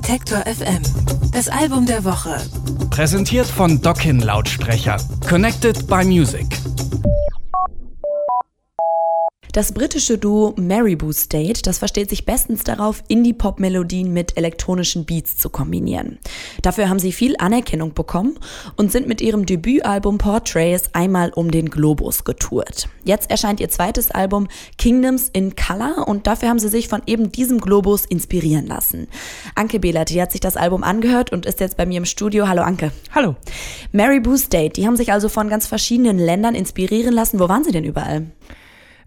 Detektor FM. Das Album der Woche. Präsentiert von Dockin Lautsprecher. Connected by Music. Das britische Duo Maribou State, das versteht sich bestens darauf, Indie-Pop-Melodien mit elektronischen Beats zu kombinieren. Dafür haben sie viel Anerkennung bekommen und sind mit ihrem Debütalbum Portraits einmal um den Globus getourt. Jetzt erscheint ihr zweites Album Kingdoms in Color und dafür haben sie sich von eben diesem Globus inspirieren lassen. Anke Behlert, die hat sich das Album angehört und ist jetzt bei mir im Studio. Hallo Anke. Hallo. Maribou State, die haben sich also von ganz verschiedenen Ländern inspirieren lassen. Wo waren sie denn überall?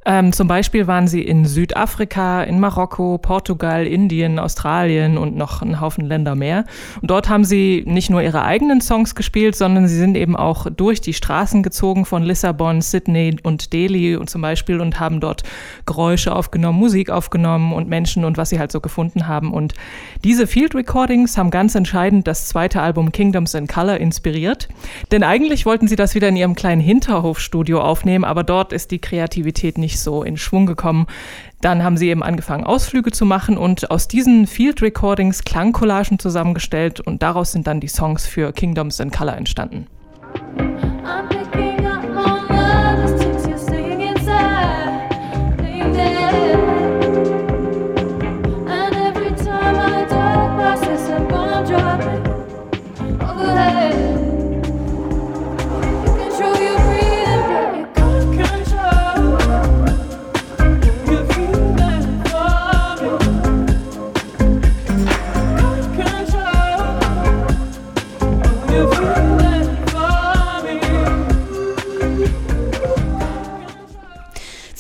Ähm, zum Beispiel waren sie in Südafrika, in Marokko, Portugal, Indien, Australien und noch einen Haufen Länder mehr. Und dort haben sie nicht nur ihre eigenen Songs gespielt, sondern sie sind eben auch durch die Straßen gezogen von Lissabon, Sydney und Delhi und zum Beispiel und haben dort Geräusche aufgenommen, Musik aufgenommen und Menschen und was sie halt so gefunden haben. Und diese Field Recordings haben ganz entscheidend das zweite Album Kingdoms in Color inspiriert. Denn eigentlich wollten sie das wieder in ihrem kleinen Hinterhofstudio aufnehmen, aber dort ist die Kreativität nicht nicht so in Schwung gekommen. Dann haben sie eben angefangen, Ausflüge zu machen und aus diesen Field Recordings Klangcollagen zusammengestellt und daraus sind dann die Songs für Kingdoms in Color entstanden.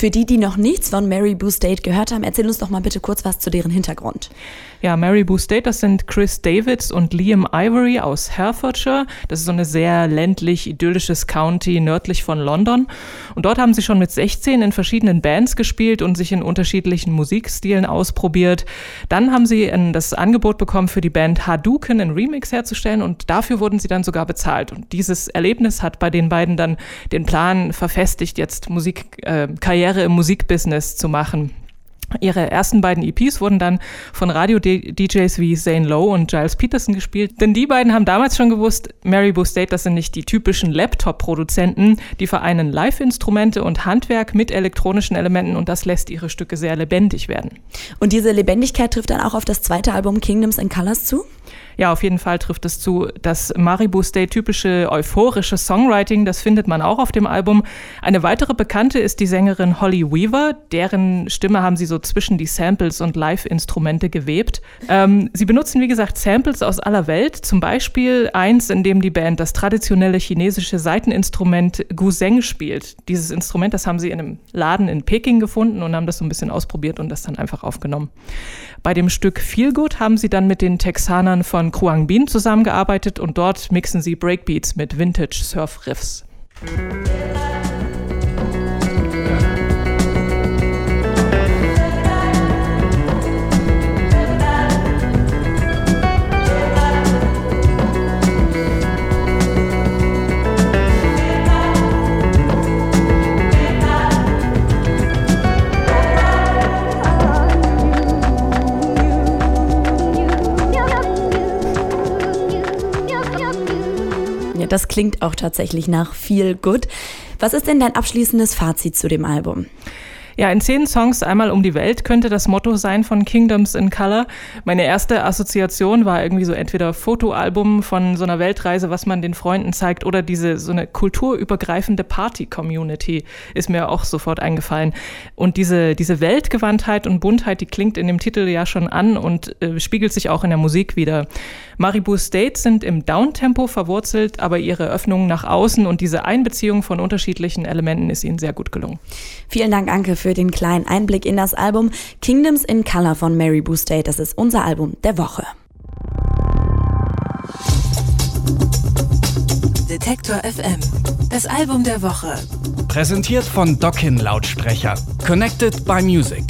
Für die, die noch nichts von Mary Boo State gehört haben, erzähl uns doch mal bitte kurz was zu deren Hintergrund. Ja, Mary Boo State, das sind Chris Davids und Liam Ivory aus Herefordshire. Das ist so eine sehr ländlich idyllisches County nördlich von London. Und dort haben sie schon mit 16 in verschiedenen Bands gespielt und sich in unterschiedlichen Musikstilen ausprobiert. Dann haben sie das Angebot bekommen, für die Band Hadouken einen Remix herzustellen und dafür wurden sie dann sogar bezahlt. Und dieses Erlebnis hat bei den beiden dann den Plan verfestigt, jetzt Musikkarriere äh, Karriere im Musikbusiness zu machen. Ihre ersten beiden EPs wurden dann von Radio-DJs wie Zane Lowe und Giles Peterson gespielt, denn die beiden haben damals schon gewusst, Mary Boo State, das sind nicht die typischen Laptop-Produzenten, die vereinen Live-Instrumente und Handwerk mit elektronischen Elementen und das lässt ihre Stücke sehr lebendig werden. Und diese Lebendigkeit trifft dann auch auf das zweite Album Kingdoms and Colors zu? Ja, auf jeden Fall trifft es zu. Das Maribou Stay typische euphorische Songwriting, das findet man auch auf dem Album. Eine weitere Bekannte ist die Sängerin Holly Weaver, deren Stimme haben sie so zwischen die Samples und Live-Instrumente gewebt. Ähm, sie benutzen, wie gesagt, Samples aus aller Welt, zum Beispiel eins, in dem die Band das traditionelle chinesische Saiteninstrument Guzheng spielt. Dieses Instrument, das haben sie in einem Laden in Peking gefunden und haben das so ein bisschen ausprobiert und das dann einfach aufgenommen. Bei dem Stück Feel Good haben sie dann mit den Texanern von von Kruang Bin zusammengearbeitet und dort mixen sie Breakbeats mit Vintage Surf Riffs. Das klingt auch tatsächlich nach viel gut. Was ist denn dein abschließendes Fazit zu dem Album? Ja, in zehn Songs einmal um die Welt könnte das Motto sein von Kingdoms in Color. Meine erste Assoziation war irgendwie so entweder Fotoalbum von so einer Weltreise, was man den Freunden zeigt, oder diese so eine kulturübergreifende Party-Community ist mir auch sofort eingefallen. Und diese, diese Weltgewandtheit und Buntheit, die klingt in dem Titel ja schon an und äh, spiegelt sich auch in der Musik wieder. Maribou States sind im Downtempo verwurzelt, aber ihre Öffnung nach außen und diese Einbeziehung von unterschiedlichen Elementen ist ihnen sehr gut gelungen. Vielen Dank, Anke, für den kleinen Einblick in das Album Kingdoms in Color von Mary Boo State. Das ist unser Album der Woche. Detektor FM. Das Album der Woche. Präsentiert von Dockin Lautsprecher. Connected by Music.